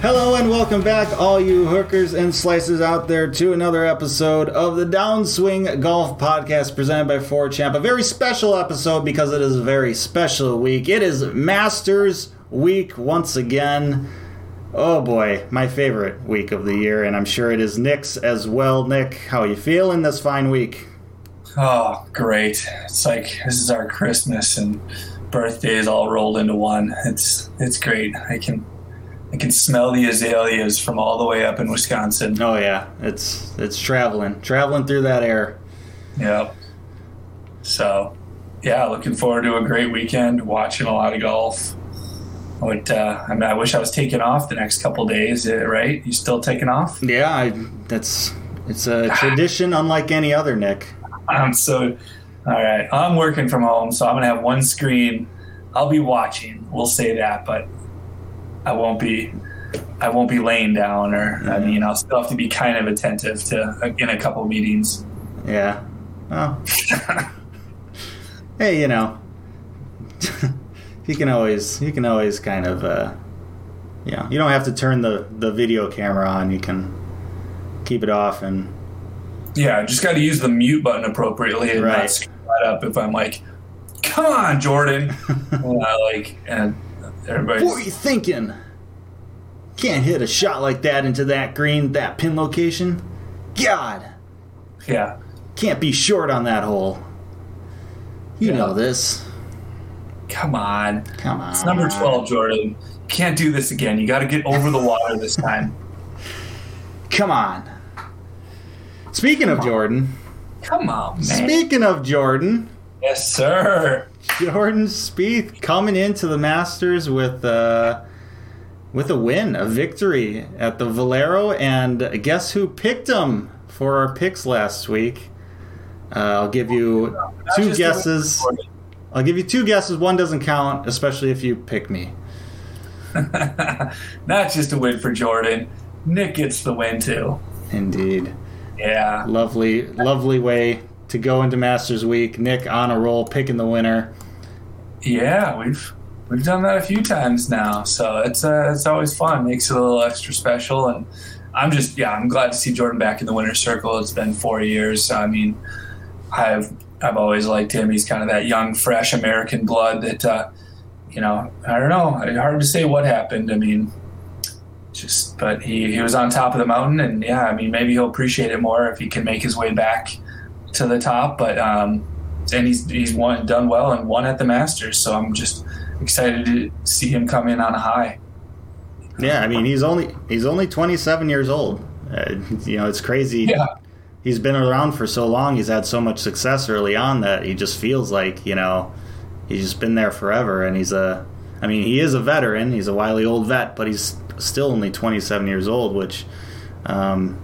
Hello and welcome back, all you hookers and slices out there, to another episode of the Downswing Golf Podcast presented by 4Champ. A very special episode because it is a very special week. It is Masters Week once again. Oh boy, my favorite week of the year, and I'm sure it is Nic's as well. Nic, how you feeling this fine week? Oh, great! It's like this is our Christmas and birthdays all rolled into one. It's it's great. I can I can smell the azaleas from all the way up in Wisconsin. Oh yeah, it's it's traveling, traveling through that air. Yep. So, yeah, looking forward to a great weekend. Watching a lot of golf. I would. Uh, I mean, I wish I was taking off the next couple days. uh, Right? You still taking off? Yeah, I, that's it's a tradition unlike any other, Nic. I'm so. All right, I'm working from home, so I'm gonna have one screen. I'll be watching. We'll say that, but I won't be. I won't be laying down, or I mean, I'll still have to be kind of attentive to in a couple meetings. Yeah. Well. hey, you know, you can always you can always kind of uh, you know you don't have to turn the the video camera on. You can keep it off and Yeah, just got to use the mute button appropriately and Right. not screw that up if I'm like, "Come on, Jordan," and I like, and everybody's what are you thinking? Can't hit a shot like that into that green, that pin location. God, yeah. can't be short on that hole. You Yeah. know this. Come on, Come on. it's number twelve, Jordan. Can't do this again. You got to get over the water this time. Come on. Speaking of Jordan, Come on, man. speaking of Jordan, yes, sir. Jordan Spieth coming into the Masters with uh, with a win, a victory at the Valero, and guess who picked him for our picks last week? Uh, I'll give you two just a win guesses. I'll give you two guesses. One doesn't count, especially if you pick me. Not just a win for Jordan. Nic gets the win too. Indeed, Yeah. lovely, lovely way to go into Masters Week. Nic on a roll, picking the winner. Yeah, we've we've done that a few times now, so it's uh, it's always fun. Makes it a little extra special, and I'm just yeah, I'm glad to see Jordan back in the winner's circle. It's been four years. I mean, I've I've always liked him. He's kind of that young, fresh American blood that uh, you know. I don't know. It's hard to say what happened. I mean, just but he he was on top of the mountain, and yeah, I mean maybe he'll appreciate it more if he can make his way back to the top. But um, and he's he's won done well and won at the Masters. So I'm just excited to see him come in on a high. Yeah, I mean he's only he's only 27 years old. Uh, you know, it's crazy. Yeah, He's been around for so long. He's had so much success early on that he just feels like you know he's just been there forever. And he's a, I mean, he is a veteran. He's a wily old vet, but he's still only 27 years old, which um,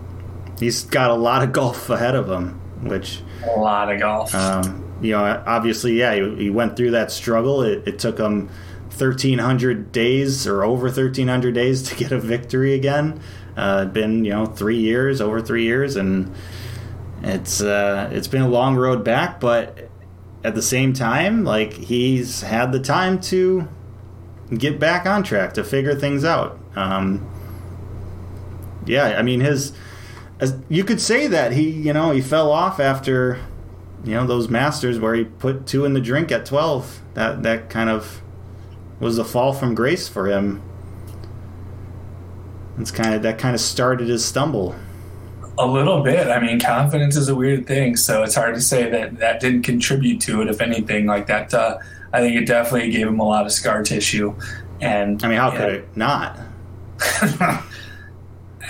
he's got a lot of golf ahead of him. Which a lot of golf. um, you know, obviously, yeah, he, he went through that struggle. It, it took him 1,300 days or over 1,300 days to get a victory again. Uh, been, you know, three years, over three years, and it's uh, it's been a long road back. But at the same time, like he's had the time to get back on track to figure things out. Um, yeah, I mean his. As you could say that he, you know, he fell off after you know those masters where he put two in the drink at 12 that that kind of was a fall from grace for him it's kind of that kind of started his stumble a little bit. I mean, confidence is a weird thing, so it's hard to say that that didn't contribute to it. If anything, like that, uh, I think it definitely gave him a lot of scar tissue. And i mean how yeah. could it not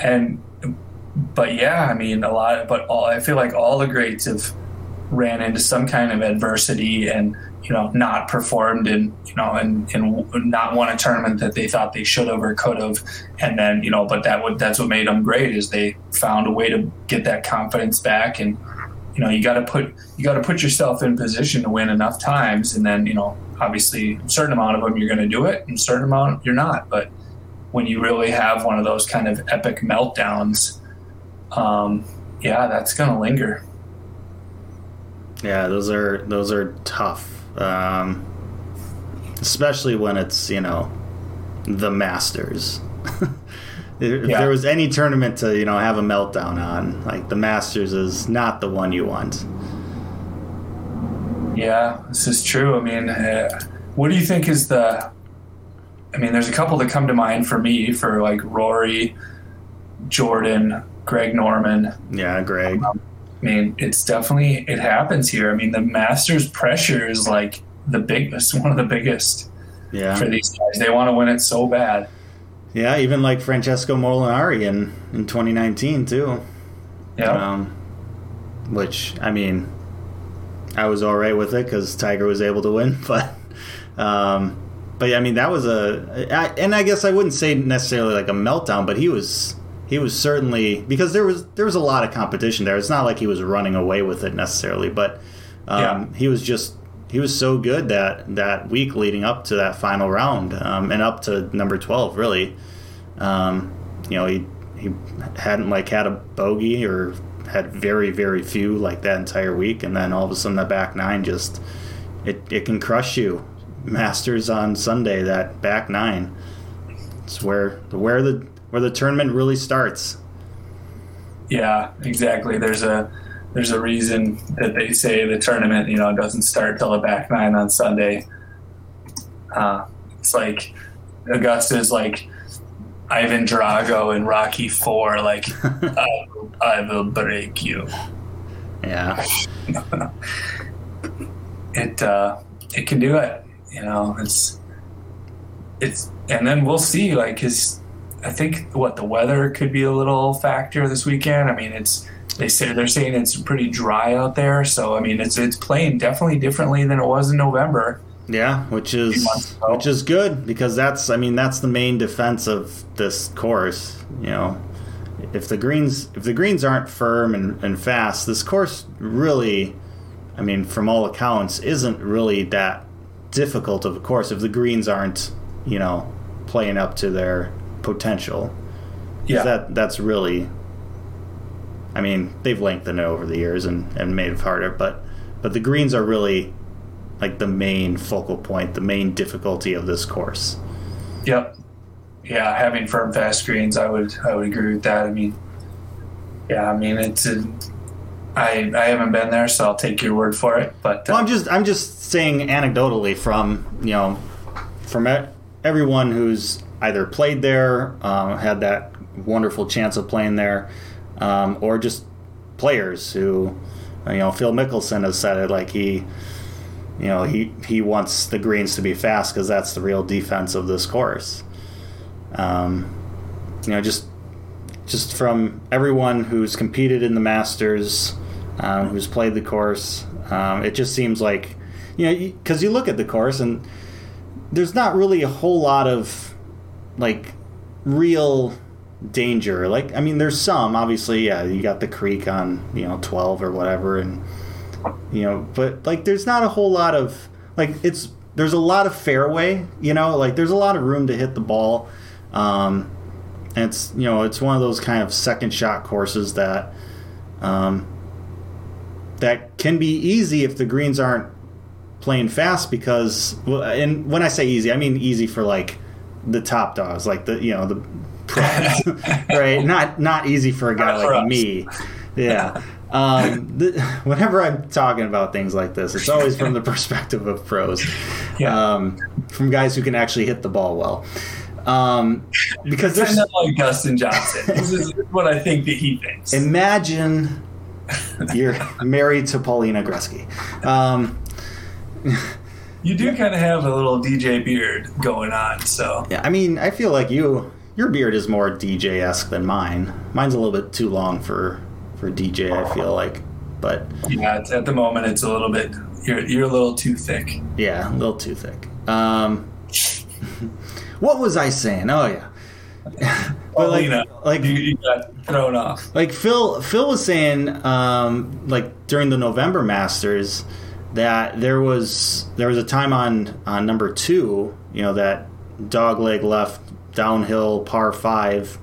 and but yeah, I mean a lot. But all I feel like all the greats have ran into some kind of adversity and you know not performed and you know and and not won a tournament that they thought they should have or could have. And then you know but that would that's what made them great is they found a way to get that confidence back. And you know you got to put you got to put yourself in position to win enough times. And then you know obviously a certain amount of them you're going to do it and a certain amount you're not. But when you really have one of those kind of epic meltdowns um, yeah that's going to linger Yeah, those are those are tough, um, especially when it's you know the Masters. if Yeah. there was any tournament to you know have a meltdown on, like the Masters is not the one you want. Yeah, this is true. I mean, uh, what do you think is the? I mean, there's a couple that come to mind for me for like Rory, Jordan, Greg Norman. Yeah, Greg. I mean, it's definitely it happens here. I mean, the Masters pressure is like the biggest, one of the biggest Yeah, for these guys. They want to win it so bad. yeah. Even like Francesco Molinari in in 2019 too. Yeah, Um, which I mean, I was all right with it because Tiger was able to win, but um, but yeah, I mean that was a, I, and I guess I wouldn't say necessarily like a meltdown, but he was he was certainly because there was there was a lot of competition there. It's not like he was running away with it necessarily, but um, Yeah. he was just he was so good that that week leading up to that final round um, and up to number twelve really. Um, you know he he hadn't like had a bogey or had very very few like that entire week, and then all of a sudden the back nine just it it can crush you. Masters on Sunday, that back nine. It's where where the where the tournament really starts. yeah, exactly. There's a there's a reason that they say the tournament, you know, doesn't start till the back nine on Sunday. Uh, it's like Augusta's like Ivan Drago in Rocky Four, like I, will, I will break you. Yeah, It uh, it can do it, you know. It's it's and then we'll see. Like his, I think what the weather could be a little factor this weekend. I mean, it's they say they're saying it's pretty dry out there, so I mean it's it's playing definitely differently than it was in November. yeah, which is which is good because that's I mean that's the main defense of this course. You know, if the greens if the greens aren't firm and, and fast, this course really, I mean, from all accounts, isn't really that difficult of a course if the greens aren't you know playing up to their potential. Yeah, that that's really I mean, they've lengthened it over the years and, and made it harder, but but the greens are really like the main focal point, the main difficulty of this course. Yep. Yeah, having firm fast greens, I would I would agree with that. I mean, yeah, I mean it's a, I I haven't been there, so I'll take your word for it. But uh, Well, I'm just I'm just saying anecdotally from you know from everyone who's either played there, um, had that wonderful chance of playing there, um, or just players who you know Phil Mickelson has said it like he you know he he wants the greens to be fast because that's the real defense of this course. Um, you know just just from everyone who's competed in the Masters, um, who's played the course, um, it just seems like, you know, because you look at the course and there's not really a whole lot of like real danger. Like, I mean, there's some, obviously, yeah, you got the creek on, you know, 12 or whatever, and, you know, but like, there's not a whole lot of, like, it's, there's a lot of fairway, you know, like, there's a lot of room to hit the ball. Um, and it's you know it's one of those kind of second shot courses that um, that can be easy if the greens aren't playing fast because and when I say easy I mean easy for like the top dogs like the you know the pros right not not easy for a guy Not for like us. me yeah um, the, whenever I'm talking about things like this it's always from the perspective of pros Yeah. um, from guys who can actually hit the ball well um, because there's kind of like Dustin Johnson. this is what I think that he thinks. Imagine you're married to Paulina Gretzky. You do kind of have a little DJ beard going on, so yeah, I mean, I feel like you, your beard is more DJ esque than mine. Mine's a little bit too long for for DJ. I feel like, But Yeah, it's, at the moment it's a little bit. You're you're a little too thick. yeah, a little too thick. Um, what was I saying? Oh yeah. but like, you like you, you got thrown off. like Phil Phil was saying um, like during the November Masters that there was there was a time on on number 2, you know that dog leg left downhill par 5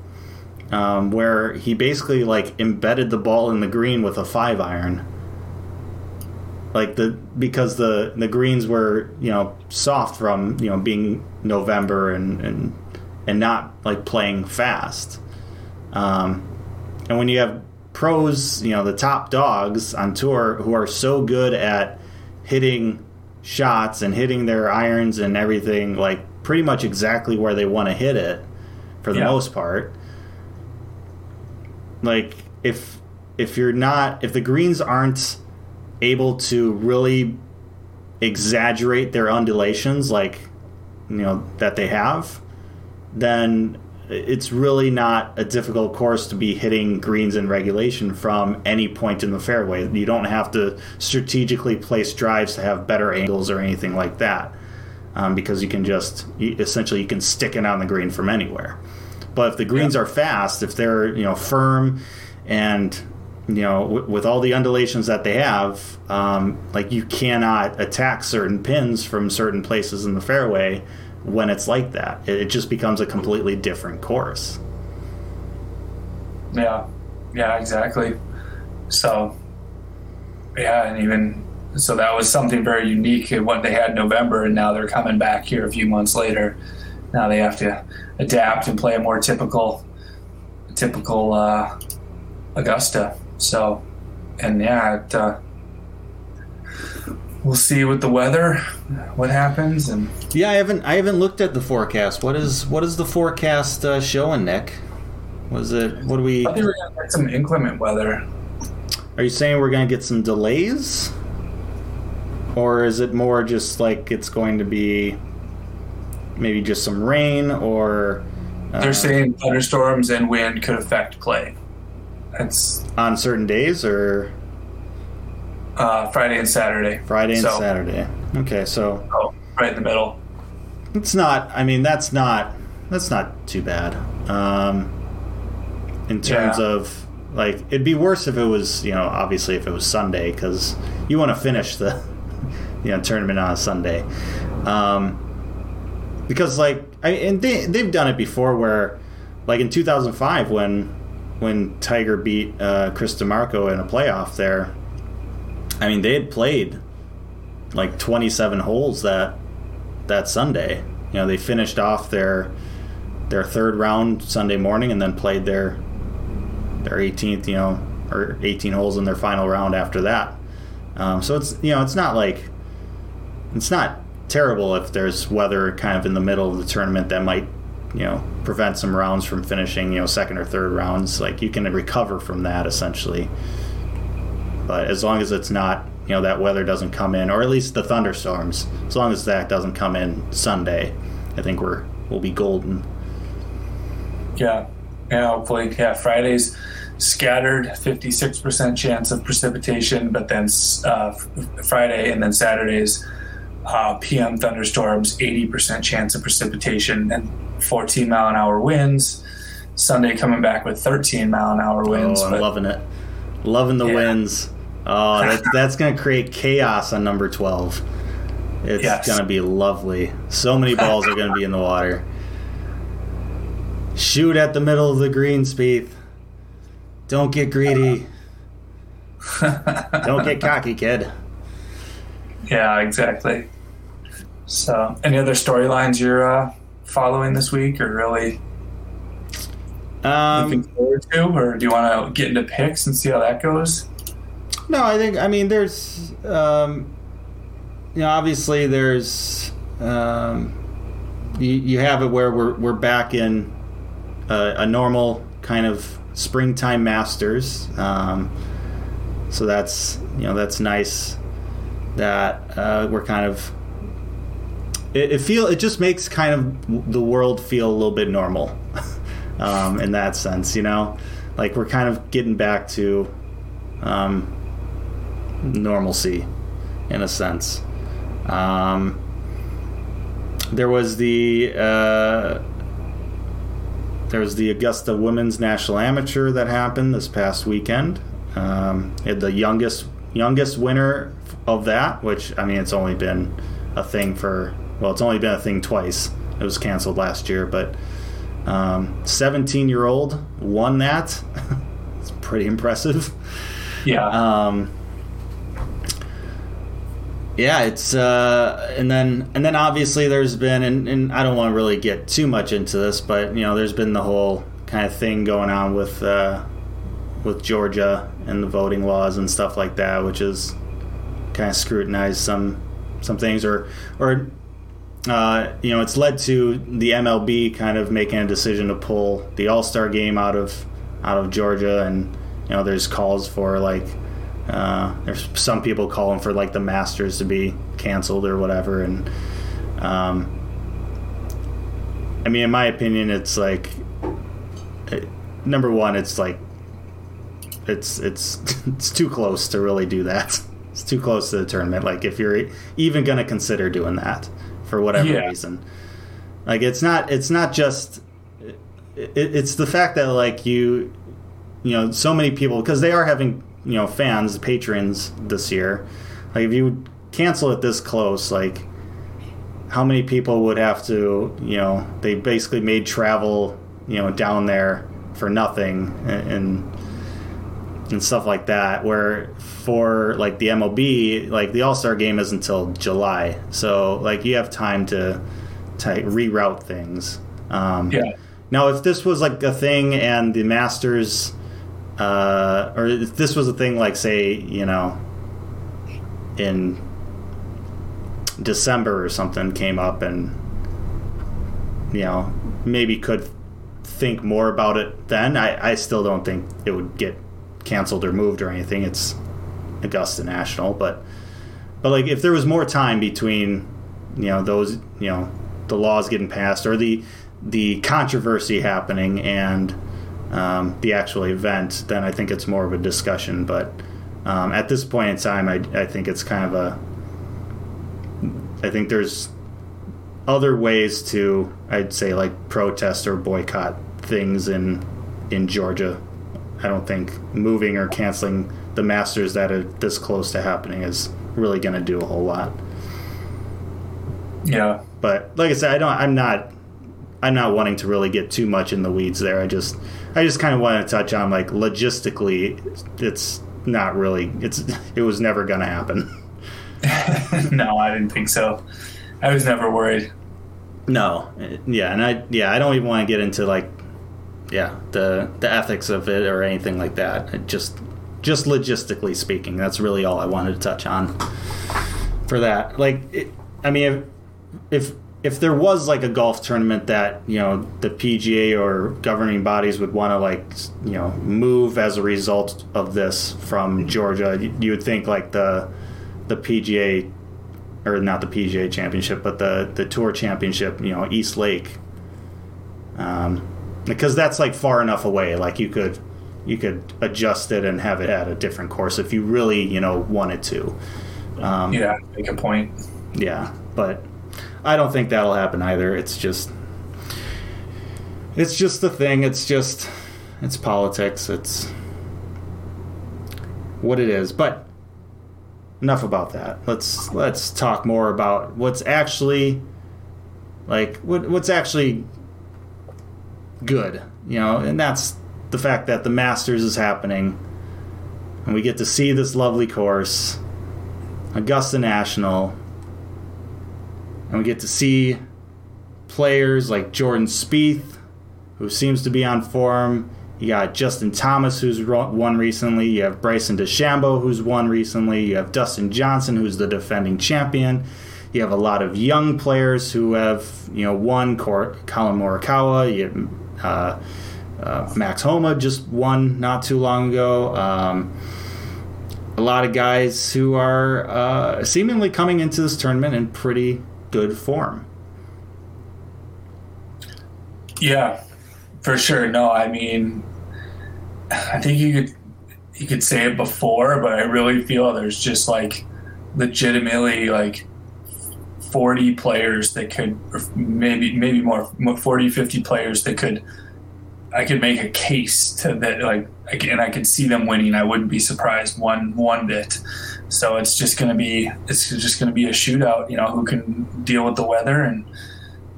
um, where he basically like embedded the ball in the green with a 5 iron. Like the because the the greens were, you know, soft from, you know, being November and and and not like playing fast. Um, and when you have pros, you know, the top dogs on tour who are so good at hitting shots and hitting their irons and everything, like pretty much exactly where they want to hit it for the Yeah. most part. Like if if you're not if the greens aren't able to really exaggerate their undulations like you know that they have then it's really not a difficult course to be hitting greens in regulation from any point in the fairway. You don't have to strategically place drives to have better angles or anything like that, um, because you can just essentially you can stick it on the green from anywhere. But if the greens are fast, if they're you know firm, and you know w- with all the undulations that they have, um, like you cannot attack certain pins from certain places in the fairway when it's like that. It, just becomes a completely different course. Yeah, yeah, exactly. So, yeah, and even so, that was something very unique in what they had November, and now they're coming back here a few months later. Now they have to adapt and play a more typical, typical uh, Augusta. So, and yeah, it, uh, we'll see with the weather what happens, and Yeah, I haven't I haven't looked at the forecast. What is what is the forecast uh, showing, Nic? Was it what do we? I think we're gonna get some inclement weather. Are you saying we're going to get some delays, or is it more just like it's going to be maybe just some rain, or uh, They're saying thunderstorms and wind could affect play. That's on certain days or uh, Friday and Saturday. Friday and So- Saturday? Okay, so Oh, right in the middle. it's not. I mean, that's not that's not too bad. Um, in terms Yeah. of like, it'd be worse if it was you know obviously if it was Sunday because you want to finish the you know tournament on a Sunday. Um, because like I and they they've done it before where like in 2005 when when Tiger beat uh, Chris DiMarco in a playoff there. I mean, they had played like 27 holes that that Sunday. You know, they finished off their their third round Sunday morning and then played their their 18th, you know, or 18 holes in their final round after that. Um, so it's you know, it's not like it's not terrible if there's weather kind of in the middle of the tournament that might you know prevent some rounds from finishing you know second or third rounds like you can recover from that essentially but as long as it's not you know that weather doesn't come in or at least the thunderstorms as long as that doesn't come in sunday i think we're we'll be golden Yeah, yeah. Hopefully, yeah. Friday's scattered, fifty-six percent chance of precipitation, but then uh, Friday and then Saturday's uh, PM thunderstorms, eighty percent chance of precipitation and fourteen mile an hour winds. Sunday coming back with thirteen mile an hour winds. oh i'm but- loving it loving the Yeah. winds oh that, that's gonna create chaos on number 12 it's Yes. gonna be lovely so many balls are gonna be in the water shoot at the middle of the green Spieth. don't get greedy don't get cocky kid Yeah, exactly. So, any other storylines you're uh, following this week, or really um, looking forward to, or do you want to get into picks and see how that goes? No, I think I mean there's um, you know obviously there's um, you, you have it where we're we're back in a, a normal kind of springtime Masters, um, so that's you know that's nice that uh, we're kind of it, it feel it just makes kind of the world feel a little bit normal um, in that sense, you know, like we're kind of getting back to um, normalcy, in a sense. Um, there was the uh, there was the Augusta Women's National Amateur that happened this past weekend. Um, had the youngest youngest winner of that, which I mean, it's only been a thing for well, it's only been a thing twice. It was canceled last year, but 17 um, year old won that. it's pretty impressive. Yeah. Um, yeah, it's uh, and then and then obviously there's been and, and I don't want to really get too much into this, but you know there's been the whole kind of thing going on with uh, with Georgia and the voting laws and stuff like that, which is kind of scrutinized some some things or or uh, you know it's led to the MLB kind of making a decision to pull the All Star game out of out of Georgia, and you know there's calls for like uh, there's some people calling for like the Masters to be canceled or whatever, and um, I mean, in my opinion, it's like it, number one, it's like it's it's it's too close to really do that. It's too close to the tournament. Like if you're even going to consider doing that for whatever yeah. reason, like it's not it's not just it, it's the fact that like you you know so many people because they are having you know fans patrons this year. Like if you cancel it this close like how many people would have to you know they basically made travel you know down there for nothing and and, and stuff like that where for like the MLB like the All-Star game is until July. So like you have time to to reroute things. Um, yeah. now if this was like a thing and the Masters uh, or if this was a thing like say you know in December or something came up and you know maybe could think more about it then. I, I still don't think it would get canceled or moved or anything. It's Augusta National but but like if there was more time between you know those you know the laws getting passed or the the controversy happening and um, the actual event, then I think it's more of a discussion. But um, at this point in time, I, I think it's kind of a. I think there's other ways to, I'd say, like protest or boycott things in in Georgia. I don't think moving or canceling the Masters that are this close to happening is really going to do a whole lot. Yeah, but like I said, I don't. I'm not. I'm not wanting to really get too much in the weeds there. I just I just kind of want to touch on like logistically, it's not really. It's it was never going to happen. no, I didn't think so. I was never worried. No, yeah, and I yeah I don't even want to get into like yeah the the ethics of it or anything like that. It just just logistically speaking, that's really all I wanted to touch on for that. Like, it, I mean, if, if if there was like a golf tournament that you know the PGA or governing bodies would want to like you know move as a result of this from Georgia, you, would think like the the PGA or not the PGA Championship, but the the Tour Championship, you know, East Lake, um, because that's like far enough away. Like you could you could adjust it and have it at a different course if you really you know wanted to. Um, yeah, make a point. Yeah, but I don't think that'll happen either. It's just it's just the thing. It's just it's politics. It's what it is. But enough about that. Let's let's talk more about what's actually like what what's actually good, you know, and that's the fact that the Masters is happening and we get to see this lovely course, Augusta National, and we get to see players like Jordan Spieth, who seems to be on form. You got Justin Thomas, who's won recently. You have Bryson DeChambeau, who's won recently. You have Dustin Johnson, who's the defending champion. You have a lot of young players who have, you know, won. Collin Morikawa. You uh, uh, Max Homa just won not too long ago. Um, a lot of guys who are uh, seemingly coming into this tournament in pretty good form. Yeah, for sure. No, I mean, I think you could you could say it before, but I really feel there's just like legitimately like 40 players that could, maybe maybe more, 40, 50 players that could. I could make a case to that, like, and I could see them winning. I wouldn't be surprised one one bit. So it's just going to be it's just going to be a shootout. You know, who can deal with the weather and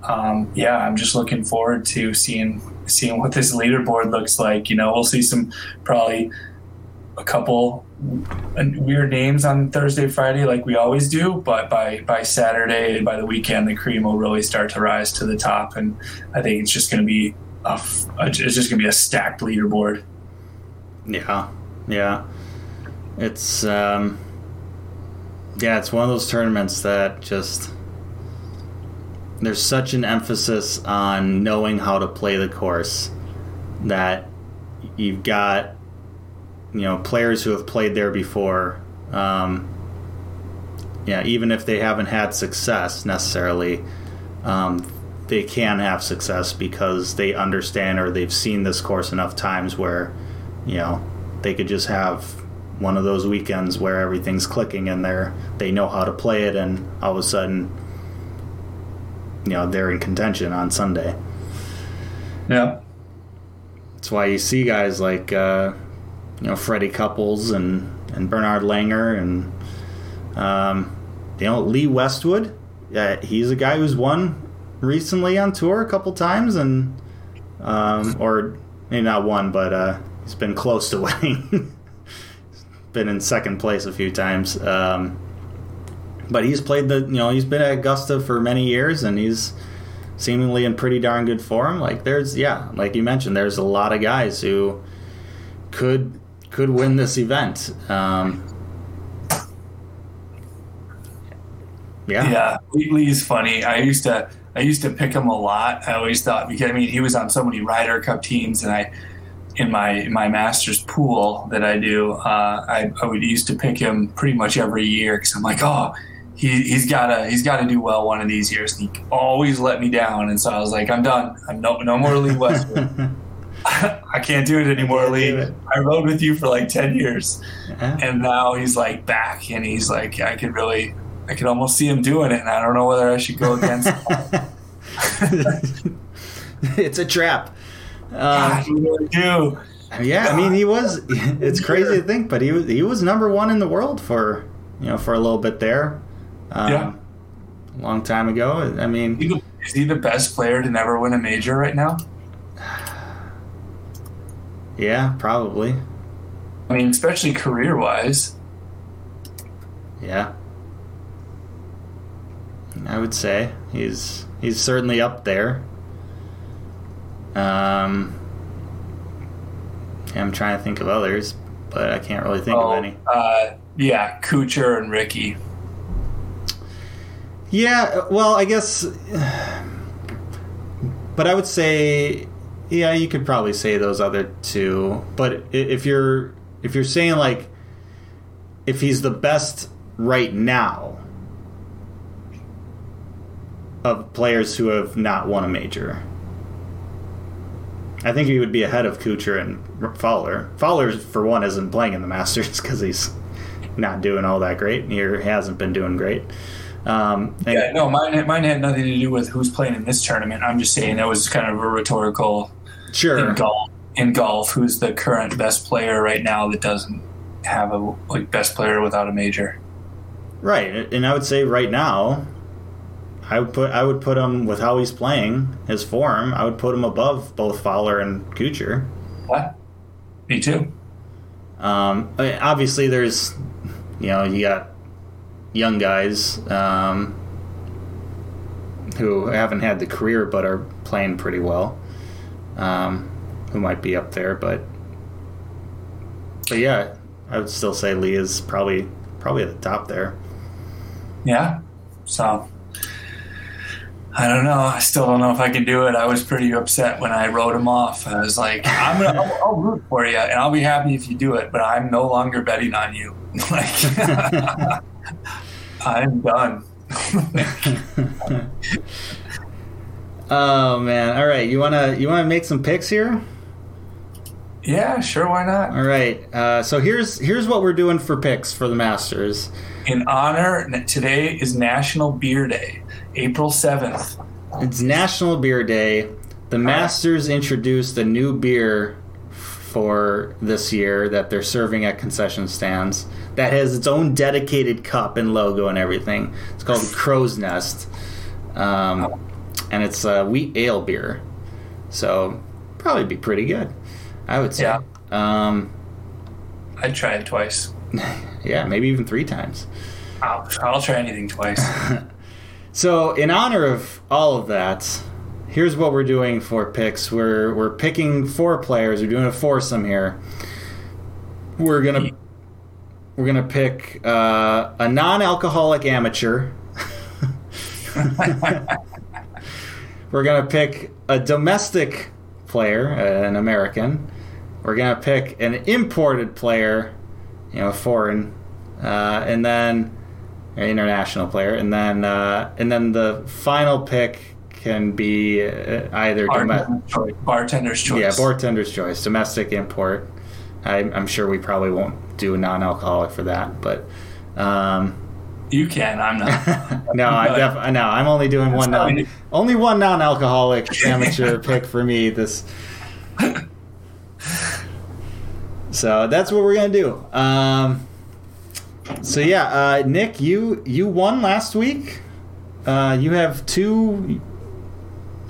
um, yeah, I'm just looking forward to seeing seeing what this leaderboard looks like. You know, we'll see some probably a couple weird names on Thursday, Friday, like we always do. But by by Saturday, and by the weekend, the cream will really start to rise to the top, and I think it's just going to be a, it's just going to be a stacked leaderboard. Yeah, yeah, it's um, yeah, it's one of those tournaments that just there's such an emphasis on knowing how to play the course that you've got you know players who have played there before. Um, yeah, even if they haven't had success necessarily, um, they can have success because they understand or they've seen this course enough times where, you know, they could just have one of those weekends where everything's clicking and they're they know how to play it and all of a sudden, you know, they're in contention on Sunday. Yeah. That's why you see guys like uh, you know Freddie Couples and and Bernhard Langer and um, you know Lee Westwood. Yeah, he's a guy who's won recently on tour a couple times and um, or maybe not won, but uh, he's been close to winning. Been in second place a few times. Um, but he's played the you know he's been at Augusta for many years and he's seemingly in pretty darn good form. Like there's yeah, like you mentioned, there's a lot of guys who could could win this event. Um, yeah, yeah. Lee's funny. I used to I used to pick him a lot. I always thought because I mean he was on so many Ryder Cup teams, and I in my in my Masters pool that I do, uh, I, I would used to pick him pretty much every year because I'm like, oh, he, he's gotta he's gotta do well one of these years. And he always let me down, and so I was like, I'm done. I'm no no more Lee Westwood. I can't do it anymore, Lee. I rode with you for like ten years, yeah. and now he's like back, and he's like, I could really, I could almost see him doing it, and I don't know whether I should go against. it's a trap. Um, God, really do. Yeah, I mean, he was. It's crazy to think, but he was he was number one in the world for you know for a little bit there. Um, yeah, a long time ago. I mean, is he the best player to never win a major right now? Yeah, probably. I mean, especially career wise. Yeah. I would say he's he's certainly up there. Um, I'm trying to think of others, but I can't really think oh, of any. Uh, yeah, Kuchar and Rickie. Yeah, well, I guess, but I would say yeah, you could probably say those other two. But if you're if you're saying like if he's the best right now of players who have not won a major, I think he would be ahead of Kuchar and Fowler. Fowler, for one, isn't playing in the Masters because he's not doing all that great. He hasn't been doing great. Um, yeah, no, mine, mine had nothing to do with who's playing in this tournament. I'm just saying that was kind of a rhetorical. Sure. In golf, in golf, who's the current best player right now that doesn't have a like best player without a major? Right, and I would say right now, I would put I would put him with how he's playing his form. I would put him above both Fowler and Kuchar. What? Me too. Um, obviously, there's you know you got young guys um, who haven't had the career but are playing pretty well, um, who might be up there. But but yeah, I would still say Lee is probably probably at the top there. Yeah. So I don't know. I still don't know if I can do it. I was pretty upset when I wrote him off. I was like, I'm gonna, I'll, I'll root for you, and I'll be happy if you do it. But I'm no longer betting on you. like, I'm done. oh man! All right, you wanna you wanna make some picks here? Yeah, sure, why not? All right. Uh, so here's here's what we're doing for picks for the Masters. In honor, today is National Beer Day, April 7th. It's National Beer Day. The Masters introduced a new beer for this year that they're serving at concession stands that has its own dedicated cup and logo and everything. It's called Crow's Nest, um, and it's a wheat ale beer. So probably be pretty good, I would say. Yeah. Um, I'd try it twice. yeah, maybe even three times. I'll, I'll try anything twice. So, in honor of all of that, here's what we're doing for picks. We're we're picking four players. We're doing a foursome here. We're gonna we're gonna pick uh, a non-alcoholic amateur. we're gonna pick a domestic player, an American. We're gonna pick an imported player, you know, a foreign, uh, and then international player, and then uh, and then the final pick can be uh, either. Bartender's choice. Bartender's choice. Yeah, bartender's choice, domestic import. I, I'm sure we probably won't do a non-alcoholic for that, but um, You can, I'm not. no, I def- no, I'm only doing one non- only one non-alcoholic amateur pick for me. This, so that's what we're gonna do. Um, so yeah, uh, Nic, you you won last week. Uh, you have two.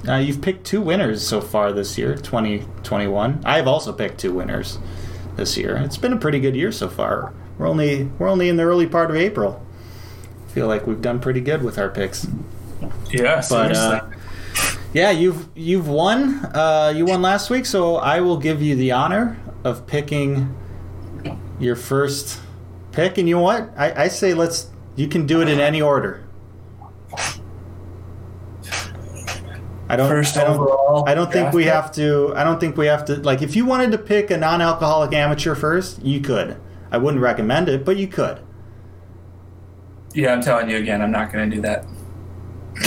Uh, you've picked two winners so far this year, 2021. I have also picked two winners this year. It's been a pretty good year so far. We're only we're only in the early part of April. feel like we've done pretty good with our picks. Yeah, But uh, yeah, you've you've won. Uh, you won last week, so I will give you the honor of picking your first pick. And you know what? I, I say let's. You can do it in any order. I don't. First I don't, overall. I don't think we pick? have to. I don't think we have to. Like, if you wanted to pick a non-alcoholic amateur first, you could. I wouldn't recommend it, but you could. Yeah, I'm telling you again, I'm not going to do that.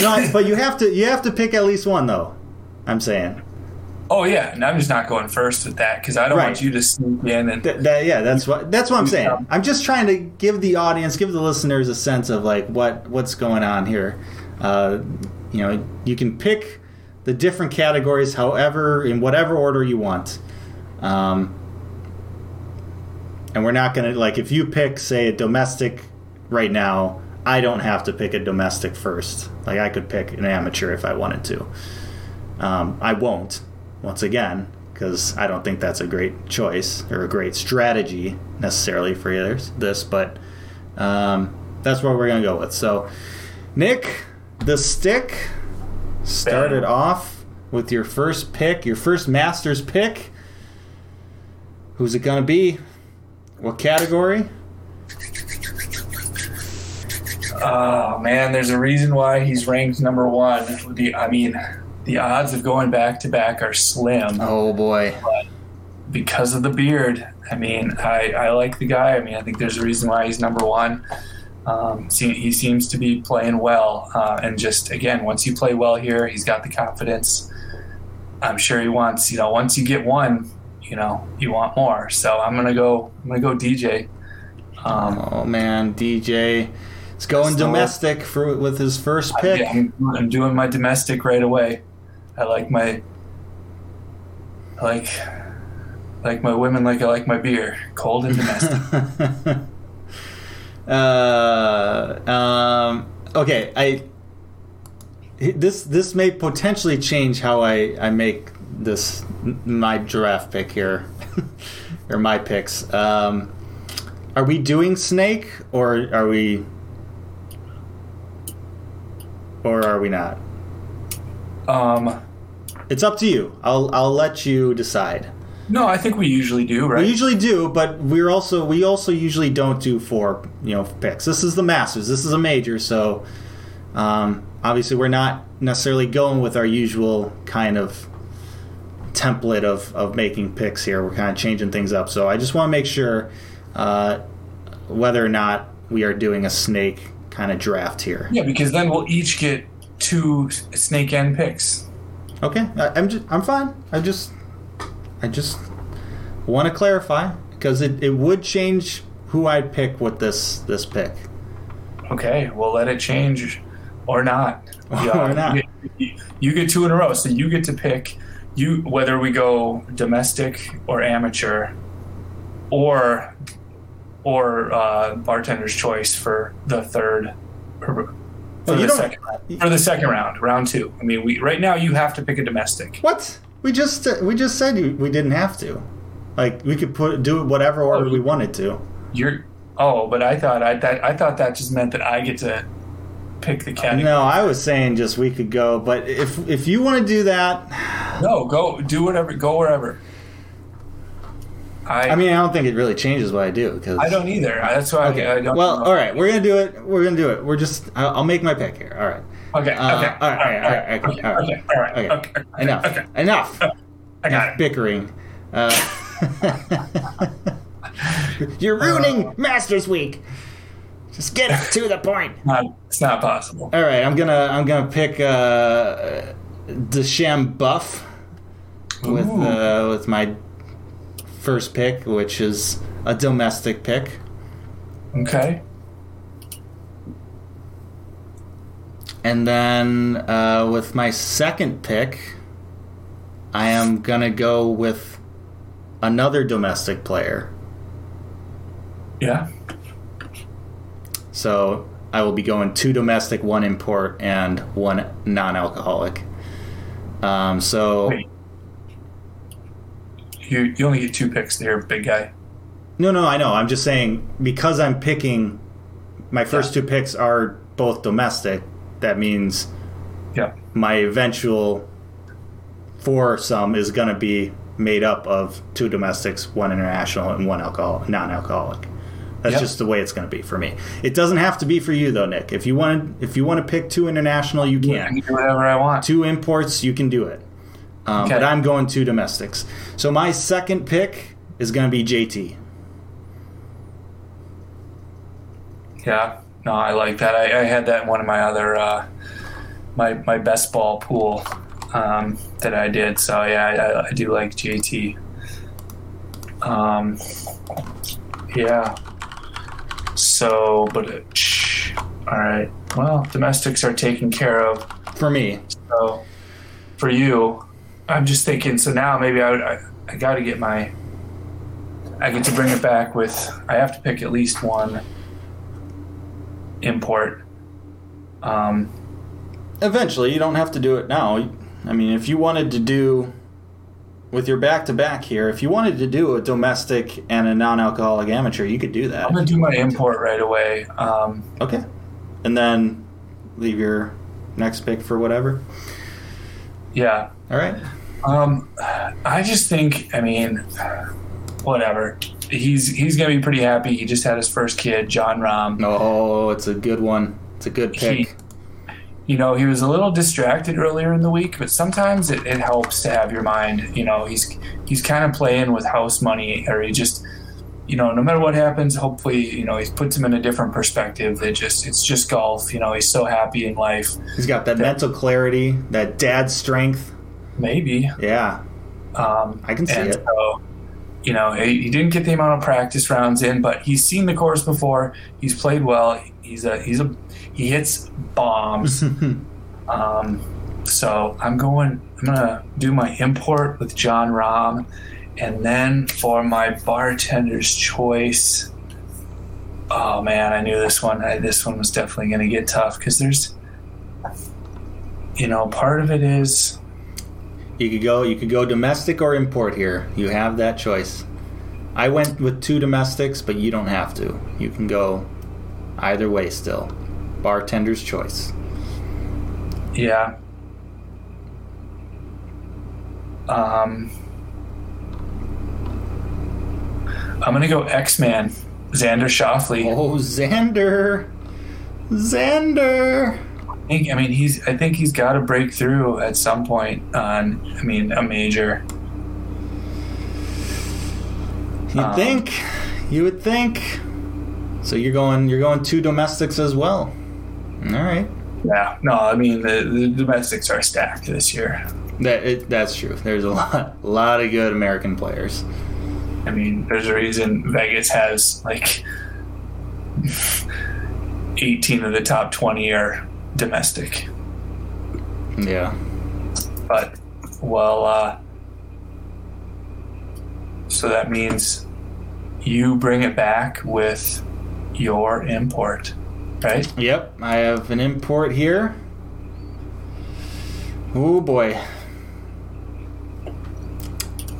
No, but you have to. You have to pick at least one, though. I'm saying. Oh yeah, and I'm just not going first with that because I don't Right. want you to sneak in and Th- that, yeah, that's what that's what I'm saying. I'm just trying to give the audience, give the listeners a sense of like what what's going on here. Uh, you know, you can pick the different categories, however, in whatever order you want. Um, and we're not gonna like if you pick, say, a domestic right now. I don't have to pick a domestic first. Like I could pick an amateur if I wanted to. Um, I won't, once again, because I don't think that's a great choice or a great strategy necessarily for this, but um, that's what we're going to go with. So, Nic, the stick started Bam. off with your first pick, your first Masters pick. Who's it going to be? What category? Oh man, there's a reason why he's ranked number one. The I mean, the odds of going back to back are slim Oh, boy. But because of the beard. I mean, I, I like the guy. I mean, I think there's a reason why he's number one. Um, he seems to be playing well, uh, and just again, once you play well here, he's got the confidence. I'm sure he wants. You know, once you get one, you know, you want more. So I'm gonna go. I'm gonna go DJ. Um, Oh, man. DJ is going So- domestic for with his first pick. Yeah, I'm, I'm doing my domestic right away. I like my I like I like my women like I like my beer, cold and domestic. uh, um, okay, I this this may potentially change how I I make this my giraffe pick here or my picks. Um, are we doing snake or are we or are we not? um, It's up to you. I'll I'll let you decide. no, I think we usually do, right? We usually do, but we're also we also usually don't do four you know picks. This is the Masters. This is a major, so um, obviously we're not necessarily going with our usual kind of template of of making picks here. We're kind of changing things up. So I just want to make sure uh, whether or not we are doing a snake kind of draft here. yeah, because then we'll each get two snake end picks. Okay, I, I'm just I'm fine. I just I just want to clarify because it, it would change who I'd pick with this this pick. Okay, we'll let it change or not. Or not. You, you- you get two in a row, so you get to pick you whether we go domestic or amateur, or or uh, bartender's choice for the third. For, the second round, for the second round, round two. I mean, we right now you have to pick a domestic. What? We just uh, we just said you, we didn't have to. Like we could put do it whatever order we wanted to. You're oh, but I thought I that I thought that just meant that I get to pick the category. No, I was saying just we could go, but if if you want to do that, No, go do whatever, go wherever. I I mean, I don't think it really changes what I do because I don't either. That's why Okay. I, I don't. well, know. all right, we're gonna do it. We're gonna do it. We're just. I'll, I'll make my pick here. All right. Okay. Okay. Uh, all right, all right, all right, Okay. all right. Okay. All right. Okay. Okay. okay, Enough. Okay. Enough. I got it. Bickering. Uh, You're ruining Masters Week. Just get to the point. Not, it's not possible. All right, I'm gonna I'm gonna pick uh, DeChambeau with uh, with my first pick, which is a domestic pick. Okay. And then uh, with my second pick, I am gonna go with another domestic player. Yeah. So I will be going two domestic, one import, and one non-alcoholic. Um, so Wait. You you only get two picks there, big guy. no, no, I know. I'm just saying because I'm picking my first two picks are both domestic. That means Yeah. my eventual four foursome is going to be made up of two domestics, one international, and one alcohol non-alcoholic. That's Yep. just the way it's going to be for me. It doesn't have to be for you though, Nic. If you want, if you want to pick two international, you I can. can do whatever I want. Two imports, you can do it. Um, Okay. But I'm going two domestics. So my second pick is going to be JT. Yeah. No, I like that. I, I had that in one of my other uh, my my best ball pool um, that I did. So yeah, I, I do like JT. Um, yeah. So, but uh, shh. all right. Well, domestics are taken care of. For me, So for you, I'm just thinking. So now maybe I would, I, I got to get my. I get to bring it back with. I have to pick at least one import. Um, eventually you don't have to do it now. I mean, if you wanted to do with your back to back here, if you wanted to do a domestic and a non-alcoholic amateur, you could do that. I'm gonna do my import right away. Um, Okay, and then leave your next pick for whatever. yeah. All right. Um, I just think. I mean, whatever. He's he's gonna be pretty happy. He just had his first kid, Jon Rahm. Oh, it's a good one. It's a good He- pick. you know, he was a little distracted earlier in the week, but sometimes it, it helps to have your mind. You know, he's he's kind of playing with house money, or he just, you know, no matter what happens, hopefully, you know, he puts him in a different perspective. That just it's just golf. You know, he's so happy in life. He's got that mental clarity, that dad strength. Maybe. Yeah, Um, I can see it. So, you know, he, he didn't get the amount of practice rounds in, but he's seen the course before. He's played well. He's a he's a he hits bombs. um, so I'm going. I'm gonna do my import with Jon Rahm, and then for my bartender's choice. Oh man, I knew this one. I, this one was definitely gonna get tough because there's, you know, part of it is. You could go. You could go domestic or import here. You have that choice. I went with two domestics, but you don't have to. You can go either way still. Bartender's choice. Yeah. Um, I'm gonna go X Man, Xander Schauffele. Oh, Xander, Xander. I, think, I mean, he's. I think he's got to break through at some point on. I mean, a major. You Um, think? You would think. So you're going. You're going two domestics as well. All right. Yeah. No, I mean the, the domestics are stacked this year. That it, that's true. There's a lot, lot of good American players. I mean, there's a reason Vegas has like 18 of the top 20 are domestic. Yeah. But, well, uh, so that means you bring it back with your import, right? Yep, I have an import here. Oh boy.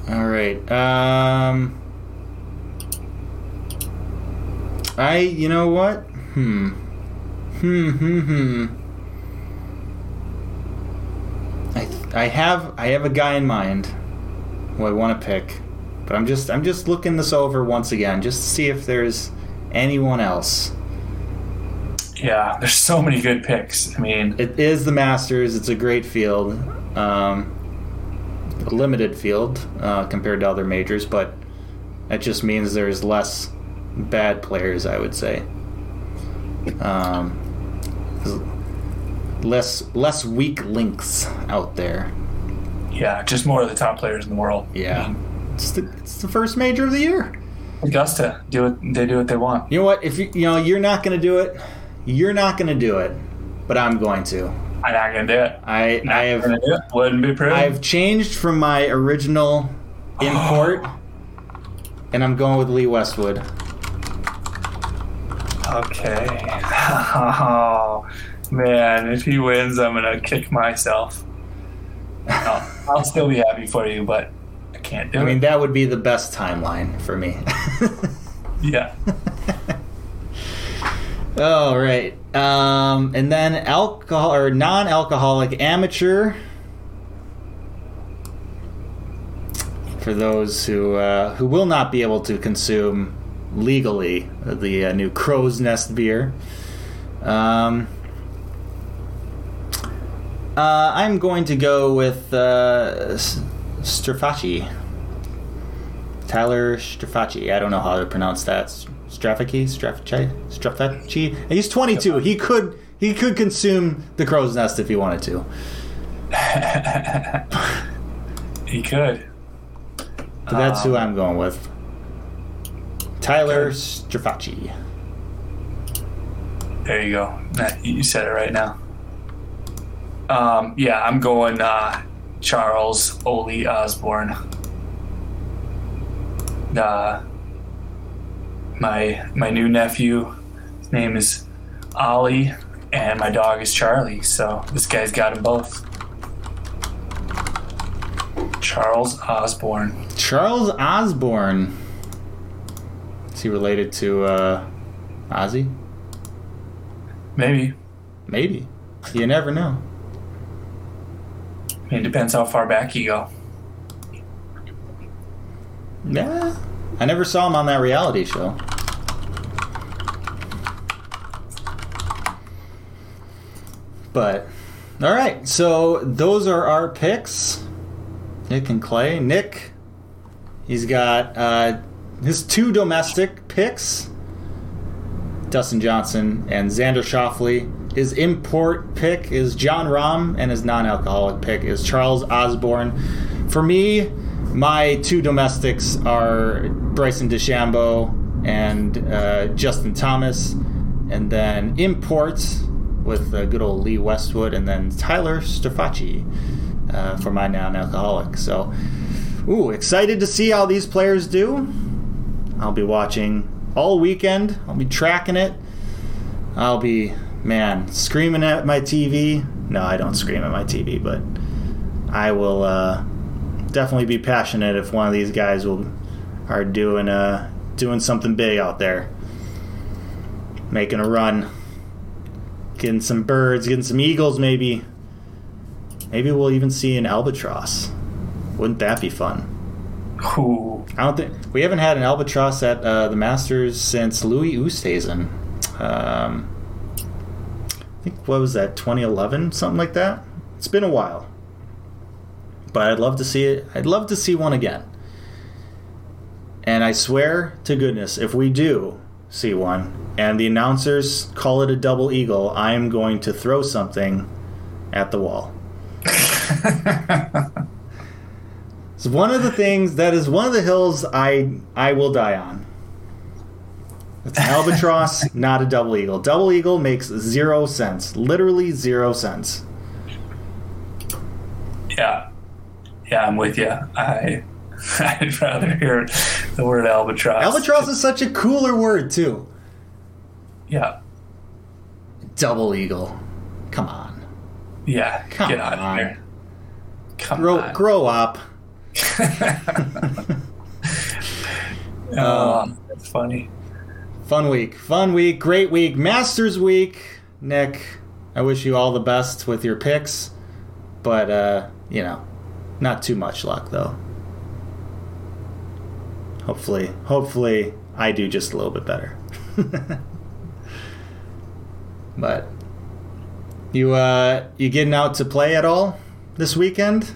All right. Um I you know what? Hmm. Hmm hmm hmm. I have I have a guy in mind who I want to pick. But I'm just I'm just looking this over once again just to see if there's anyone else. Yeah, there's so many good picks. I mean, It is the Masters. It's a great field, um, a limited field uh, compared to other majors, but that just means there's less bad players. I would say, um, less less weak links out there. yeah, just more of the top players in the world. I Yeah, mean, it's the, it's the first major of the year. Augusta do it. They do what they want. You know what? If you you know you're not going to do it, you're not going to do it, but I'm going to. I'm not gonna do it. I Not I have it. Wouldn't be pretty. I've changed from my original import, and I'm going with Lee Westwood. Okay. Oh man, if he wins, I'm gonna kick myself. No, I'll still be happy for you, but I can't do I mean, that would be the best timeline for me. Yeah. All right, um, and then alcohol or non-alcoholic amateur. For those who uh, who will not be able to consume legally the uh, new Crow's Nest beer, um, uh, I'm going to go with uh, Strafaci. Tyler Strafaci. I don't know how to pronounce that. Strafaci, Strafaci, Strafaci. He's 22. He could he could consume the crow's nest if he wanted to. he could. But that's who I'm going with. Tyler Strafaci. There you go. You said it right now. Um, yeah, I'm going uh, Charles Oli Osborne. Uh, my my new nephew, his name is Ollie, and my dog is Charlie. So this guy's got them both. Charles Osborne. Charles Osborne. Is he related to uh, Ozzy? Maybe. Maybe. You never know. It depends how far back you go. Yeah. I never saw him on that reality show. But, all right. So those are our picks. Nic and Clay. Nic, he's got uh, his two domestic picks Dustin Johnson and Xander Schauffele. His import pick is Jon Rahm, and his non alcoholic pick is Charles Osborne. For me, my two domestics are Bryson DeChambeau and uh, Justin Thomas, and then imports with uh, good old Lee Westwood, and then Tyler Strafaci uh, for my non-alcoholic. So, ooh, excited to see how these players do. I'll be watching all weekend. I'll be tracking it. I'll be man screaming at my TV. No, I don't scream at my TV, but I will uh, definitely be passionate if one of these guys will are doing uh doing something big out there, making a run, getting some birds, getting some eagles, maybe. Maybe we'll even see an albatross. Wouldn't that be fun? Ooh. I don't think we haven't had an albatross at uh, the Masters since Louis Oosthuizen. Um, I think what was that 2011, something like that. It's been a while, but I'd love to see it. I'd love to see one again. And I swear to goodness, if we do see one, and the announcers call it a double eagle, I am going to throw something at the wall. It's one of the things that is one of the hills I I will die on. It's an albatross, not a double eagle. Double eagle makes zero sense. Literally zero sense. Yeah, yeah, I'm with you. I I'd rather hear the word albatross. Albatross is such a cooler word too. Yeah, Double eagle. Come on. yeah. Come get out on. of here. Come Grow on. grow up. Oh, that's funny. Fun week. Fun week. Great week. Masters week. Nic, I wish you all the best with your picks. But uh, you know, not too much luck though. Hopefully, hopefully I do just a little bit better. but you uh you getting out to play at all this weekend?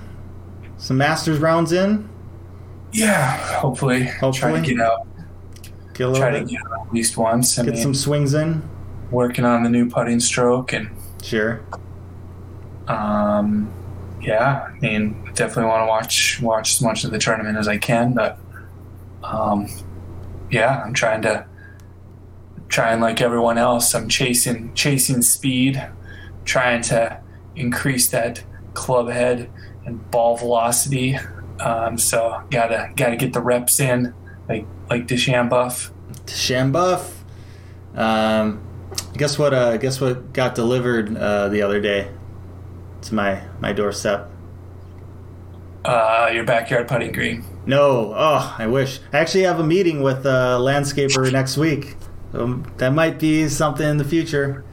Some Masters rounds in? Yeah, hopefully. Try Hopefully. to get out. Get a little Try to get at least once. I get mean, some swings in? working on the new putting stroke and Sure. Um, yeah, I mean, definitely want to watch watch as much of the tournament as I can, but um, yeah, I'm trying to trying like everyone else. I'm chasing chasing speed, trying to increase that club head and ball velocity. Um, so gotta gotta get the reps in, like like DeChambeau. Shambuff. Um, guess what? Uh, guess what got delivered uh, the other day to my my doorstep. Uh, your backyard putting green. No, oh, I wish. I actually have a meeting with a landscaper next week. Um, that might be something in the future.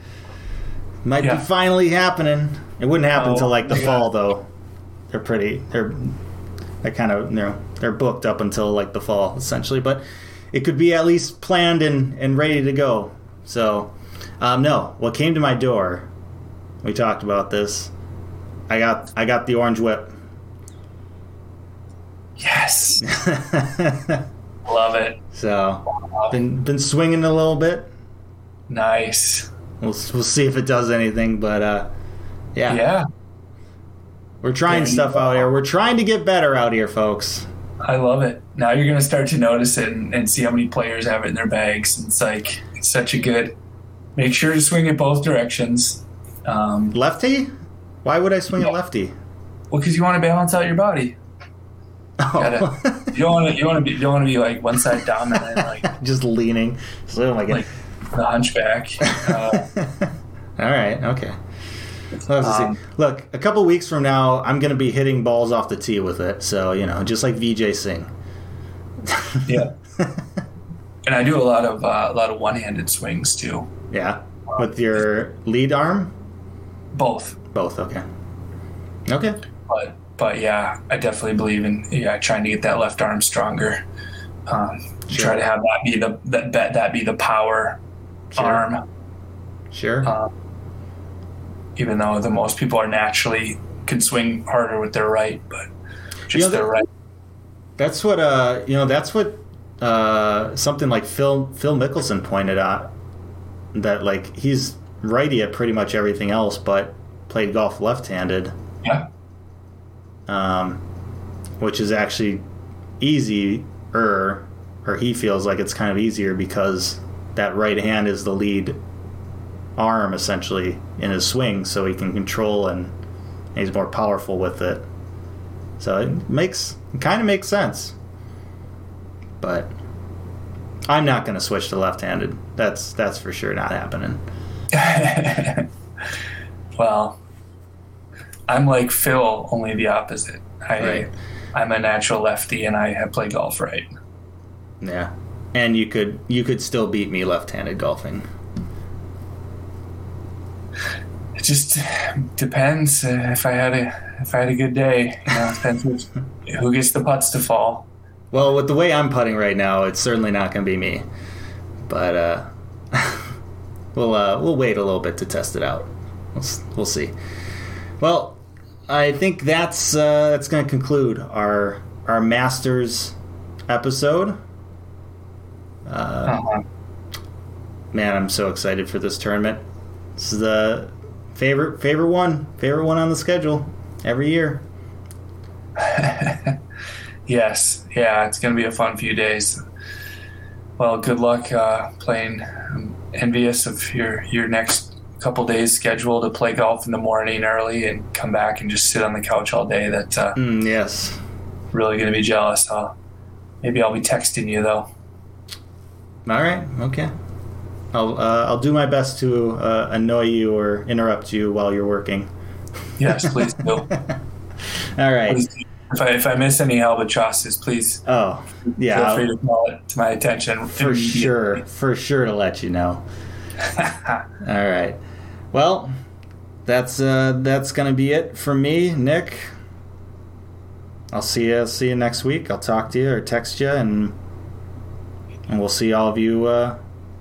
Might Yeah. be finally happening. It wouldn't happen Oh, until like the God. fall, though. They're pretty. They're they kind of you know they're booked up until like the fall essentially, but it could be at least planned and and ready to go. So, um, no, what came to my door? We talked about this. I got I got the orange whip. Yes, love it. so been been swinging a little bit. Nice. We'll we'll see if it does anything, but uh, yeah, Yeah. We're trying stuff out here. We're trying to get better out here, folks. I love it. Now you're gonna start to notice it and, and see how many players have it in their bags. It's like it's such a good. Make sure to swing it both directions. Um, Lefty? Why would I swing Yeah. at lefty? well, because you want to balance out your body. Oh. Gotta- You don't want to. You want to be. You don't want to be like one side dominant, like Just leaning. So, oh my god. like the hunchback. Uh, All right, okay. We'll have to Um, see. Look, a couple weeks from now, I'm going to be hitting balls off the tee with it. So you know, just like Vijay Singh. yeah. And I do a lot of uh, a lot of one-handed swings too. yeah, with your lead arm. Both. Both. Okay. Okay. but but yeah, I definitely believe in yeah trying to get that left arm stronger. Um, Sure. Try to have that be the that that, that be the power Sure. arm, Sure. Uh, even though the most people are naturally can swing harder with their right, but just You know, their that- right. That's what uh you know that's what uh something like Phil Phil Mickelson pointed out that like he's righty at pretty much everything else but played golf left-handed Yeah, um which is actually easy or or he feels like it's kind of easier because that right hand is the lead arm essentially in his swing so he can control and he's more powerful with it so it makes kind of makes sense but i'm not going to switch to left-handed that's that's for sure not happening well, I'm like Phil, only the opposite. I Right. I'm a natural lefty, and I have played golf right. yeah and you could you could still beat me left-handed golfing It just depends uh, if I had a if I had a good day. You know, depends who gets the putts to fall. Well, with the way I'm putting right now, it's certainly not going to be me. But uh, we'll uh, we'll wait a little bit to test it out. We'll, we'll see. Well, I think that's uh, that's going to conclude our our Masters episode. Uh, Uh-huh. man, I'm so excited for this tournament. This is the favorite favorite one, favorite one on the schedule every year. Yes, yeah, it's going to be a fun few days. Well, good luck uh, playing. I'm envious of your your next couple days schedule to play golf in the morning early and come back and just sit on the couch all day. That uh, Mm, yes. really going to be jealous. I'll, maybe I'll be texting you though. All right. Okay. I'll uh, I'll do my best to uh, annoy you or interrupt you while you're working. Yes, please do. All right. Please. If I, if I miss any albatrosses, please Oh, yeah. feel I'll- free to call it to my attention. for sure. For sure to let you know. All right. Well, that's uh, that's gonna be it for me, Nic. I'll see you. See you next week. I'll talk to you or text you, and and we'll see all of you uh,